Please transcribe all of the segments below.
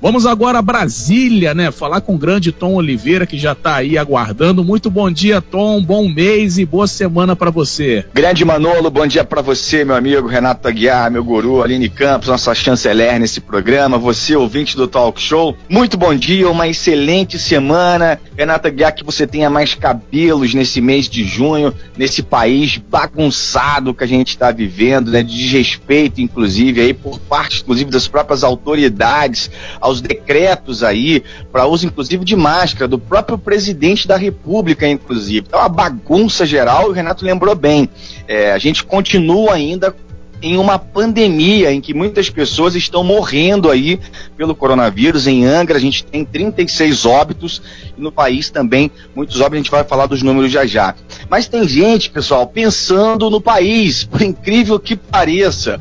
Vamos agora a Brasília, né? Falar com o grande Tom Oliveira, que já está aí aguardando. Muito bom dia, Tom. Bom mês e boa semana para você. Grande Manolo, bom dia para você, meu amigo Renato Aguiar, meu guru, Aline Campos, nossa chanceler nesse programa. Você, ouvinte do Talk Show. Muito bom dia, uma excelente semana. Renato Aguiar, que você tenha mais cabelos nesse mês de junho, nesse país bagunçado que a gente está vivendo, né? De desrespeito, inclusive, aí por parte, inclusive, das próprias autoridades aos decretos aí, para uso inclusive de máscara, do próprio presidente da República, inclusive. Então, a bagunça geral, o Renato lembrou bem. É, a gente continua ainda em uma pandemia em que muitas pessoas estão morrendo aí pelo coronavírus. Em Angra, a gente tem 36 óbitos e no país também muitos óbitos. A gente vai falar dos números já já. Mas tem gente, pessoal, pensando no país, por incrível que pareça.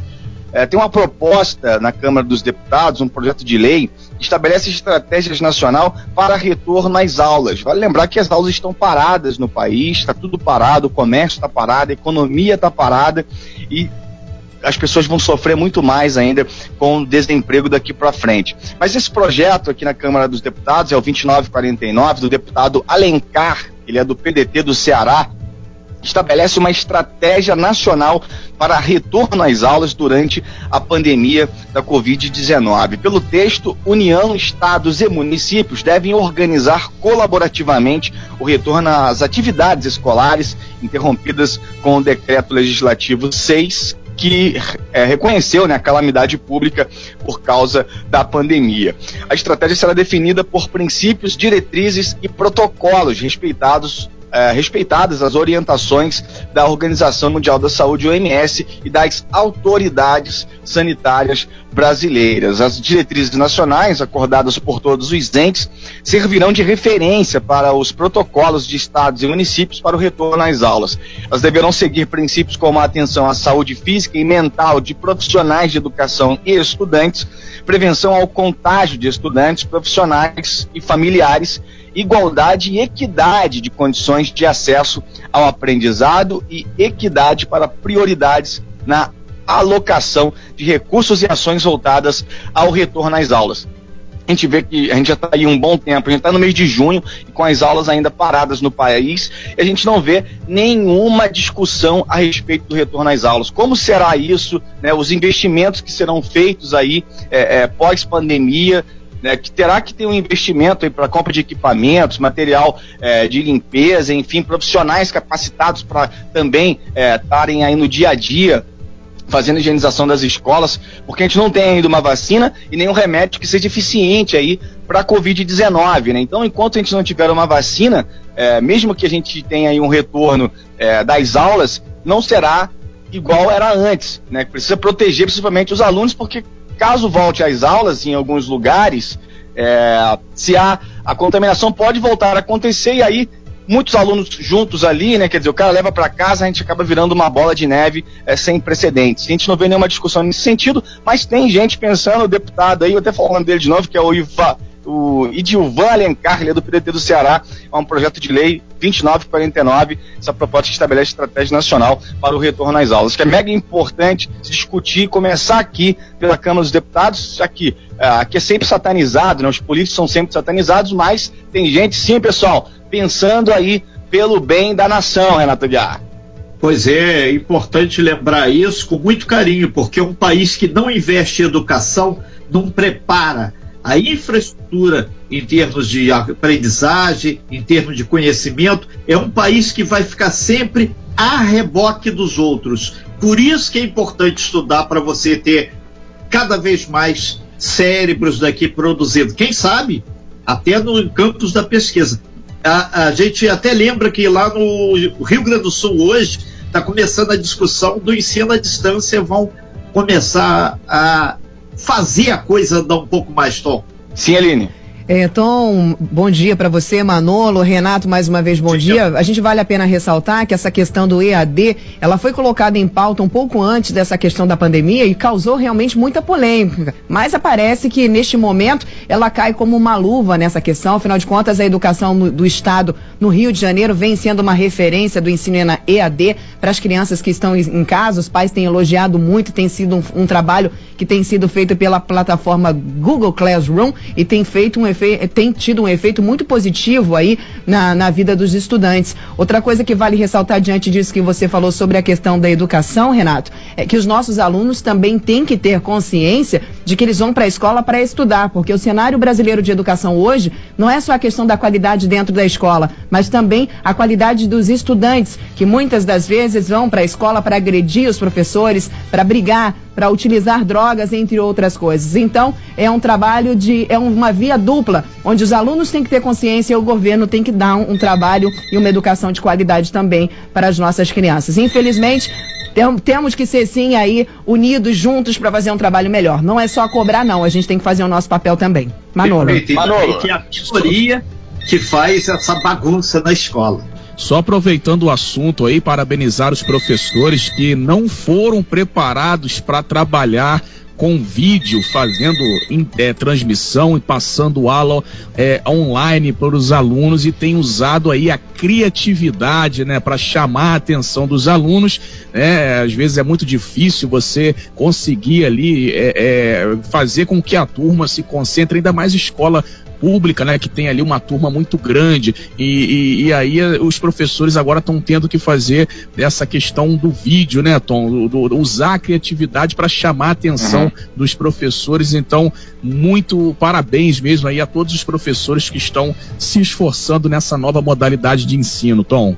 É, tem uma proposta na Câmara dos Deputados, um projeto de lei, que estabelece estratégias nacional para retorno às aulas. Vale lembrar que as aulas estão paradas no país, está tudo parado, o comércio está parado, a economia está parada e as pessoas vão sofrer muito mais ainda com o desemprego daqui para frente. Mas esse projeto aqui na Câmara dos Deputados é o 2949 do deputado Alencar, ele é do PDT do Ceará, estabelece uma estratégia nacional para retorno às aulas durante a pandemia da Covid-19. Pelo texto, União, Estados e municípios devem organizar colaborativamente o retorno às atividades escolares interrompidas com o decreto legislativo 6 que é, reconheceu né, a calamidade pública por causa da pandemia. A estratégia será definida por princípios, diretrizes e protocolos respeitados é, respeitadas as orientações da Organização Mundial da Saúde, OMS, e das autoridades sanitárias brasileiras. As diretrizes nacionais, acordadas por todos os entes, servirão de referência para os protocolos de estados e municípios para o retorno às aulas. Elas deverão seguir princípios como a atenção à saúde física e mental de profissionais de educação e estudantes, prevenção ao contágio de estudantes, profissionais e familiares igualdade e equidade de condições de acesso ao aprendizado e equidade para prioridades na alocação de recursos e ações voltadas ao retorno às aulas. A gente vê que a gente já está aí um bom tempo, a gente está no mês de junho com as aulas ainda paradas no país, a gente não vê nenhuma discussão a respeito do retorno às aulas. Como será isso? Né, os investimentos que serão feitos aí é, é, pós-pandemia, né, que terá que ter um investimento para compra de equipamentos, material é, de limpeza, enfim, profissionais capacitados para também estarem é, aí no dia a dia fazendo higienização das escolas, porque a gente não tem ainda uma vacina e nenhum remédio que seja eficiente aí para a Covid-19, né? Então, enquanto a gente não tiver uma vacina, é, mesmo que a gente tenha aí um retorno é, das aulas, não será igual era antes, né? Precisa proteger principalmente os alunos, porque caso volte às aulas em alguns lugares, é, se há a contaminação pode voltar a acontecer e aí muitos alunos juntos ali, né? Quer dizer, o cara leva para casa, a gente acaba virando uma bola de neve é, sem precedentes. A gente não vê nenhuma discussão nesse sentido, mas tem gente pensando, o deputado aí, eu até falando dele de novo, que é o Iva, o Idilvan Alencar, ele é do PDT do Ceará, é um projeto de lei 2949, essa proposta que estabelece estratégia nacional para o retorno às aulas, que é mega importante se discutir, começar aqui pela Câmara dos Deputados, já que uh, aqui é sempre satanizado, né, os políticos são sempre satanizados, mas tem gente, sim, pessoal, pensando aí pelo bem da nação, Renato Guiar. Pois é, é importante lembrar isso com muito carinho, porque um país que não investe em educação, não prepara a infraestrutura em termos de aprendizagem, em termos de conhecimento, é um país que vai ficar sempre a reboque dos outros. Por isso que é importante estudar para você ter cada vez mais cérebros daqui produzindo. Quem sabe até no campus da pesquisa. A, a gente até lembra que lá no Rio Grande do Sul hoje está começando a discussão do ensino à distância, vão começar a fazer a coisa dar um pouco mais tom. Sim, Aline. É, Tom, bom dia para você, Manolo, Renato, mais uma vez bom dia. A gente vale a pena ressaltar que essa questão do EAD, ela foi colocada em pauta um pouco antes dessa questão da pandemia e causou realmente muita polêmica. Mas aparece que neste momento ela cai como uma luva nessa questão, afinal de contas a educação do Estado no Rio de Janeiro vem sendo uma referência do ensino EAD para as crianças que estão em casa. Os pais têm elogiado muito, tem sido um, um trabalho que tem sido feito pela plataforma Google Classroom e tem feito um tem tido um efeito muito positivo aí na, na vida dos estudantes. Outra coisa que vale ressaltar diante disso que você falou sobre a questão da educação, Renato, é que os nossos alunos também têm que ter consciência de que eles vão para a escola para estudar, porque o cenário brasileiro de educação hoje não é só a questão da qualidade dentro da escola, mas também a qualidade dos estudantes, que muitas das vezes vão para a escola para agredir os professores, para brigar, para utilizar drogas, entre outras coisas. Então, é um trabalho de, é uma via dupla, onde os alunos têm que ter consciência e o governo tem que dar um, um trabalho e uma educação de qualidade também para as nossas crianças. Infelizmente, temos que ser sim aí unidos juntos para fazer um trabalho melhor. Não é só cobrar não, a gente tem que fazer o nosso papel também. Manolo. Manolo. Que é a minoria que faz essa bagunça na escola. Só aproveitando o assunto aí, parabenizar os professores que não foram preparados para trabalhar com vídeo, fazendo é, transmissão e passando aula é, online para os alunos e tem usado aí a criatividade, né, para chamar a atenção dos alunos. Né? Às vezes é muito difícil você conseguir ali é, é fazer com que a turma se concentre, ainda mais escola pública, né, que tem ali uma turma muito grande e, e, e aí eh, os professores agora estão tendo que fazer essa questão do vídeo, né, Tom, do, do, usar a criatividade para chamar a atenção uhum. dos professores. Então, muito parabéns mesmo aí a todos os professores que estão se esforçando nessa nova modalidade de ensino, Tom.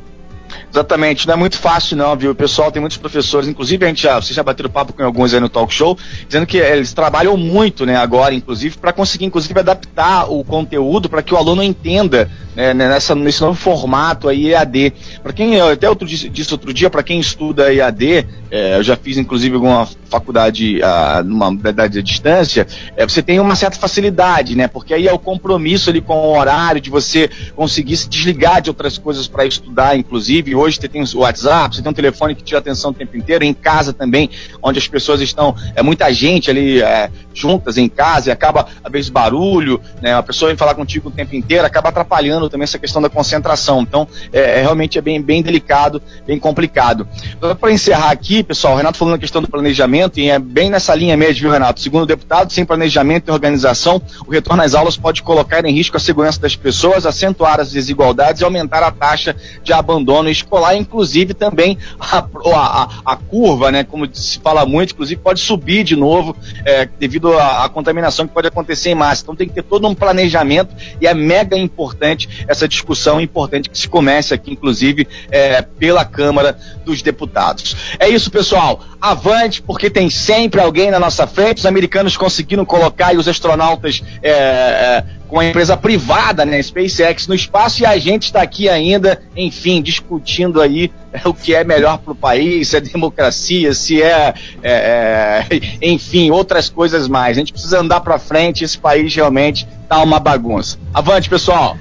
Exatamente, não é muito fácil não, viu? O pessoal tem muitos professores, inclusive a gente já, vocês já bateram papo com alguns aí no talk show, dizendo que eles trabalham muito, né, agora, inclusive, para conseguir, inclusive, adaptar o conteúdo para que o aluno entenda né, nessa, nesse novo formato aí EAD. Para quem, até outro disse outro dia, para quem estuda EAD, é, eu já fiz inclusive alguma faculdade, a, numa verdade à distância, é, você tem uma certa facilidade, né? Porque aí é o compromisso ali com o horário de você conseguir se desligar de outras coisas para estudar, inclusive. Hoje você tem o WhatsApp, você tem um telefone que tira atenção o tempo inteiro, em casa também, onde as pessoas estão, é muita gente ali é, juntas em casa e acaba, às vezes, barulho, né? A pessoa vem falar contigo o tempo inteiro, acaba atrapalhando também essa questão da concentração. Então, é, é realmente é bem, bem delicado, bem complicado. Para encerrar aqui, pessoal, o Renato falando a questão do planejamento, e é bem nessa linha mesmo, viu, Renato? Segundo o deputado, sem planejamento e organização, o retorno às aulas pode colocar em risco a segurança das pessoas, acentuar as desigualdades e aumentar a taxa de abandono escolar, inclusive também a, a, a curva, né, como se fala muito, inclusive pode subir de novo é, devido à, contaminação que pode acontecer em massa. Então tem que ter todo um planejamento e é mega importante essa discussão importante que se comece aqui, inclusive, é, pela Câmara dos Deputados. É isso, pessoal. Avante, porque tem sempre alguém na nossa frente. Os americanos conseguiram colocar os astronautas é, é, com a empresa privada, né, SpaceX, no espaço e a gente está aqui ainda, enfim, discutindo aí é, o que é melhor para o país, se é democracia, se é, é, é, enfim, outras coisas mais. A gente precisa andar para frente. Esse país realmente tá uma bagunça. Avante, pessoal.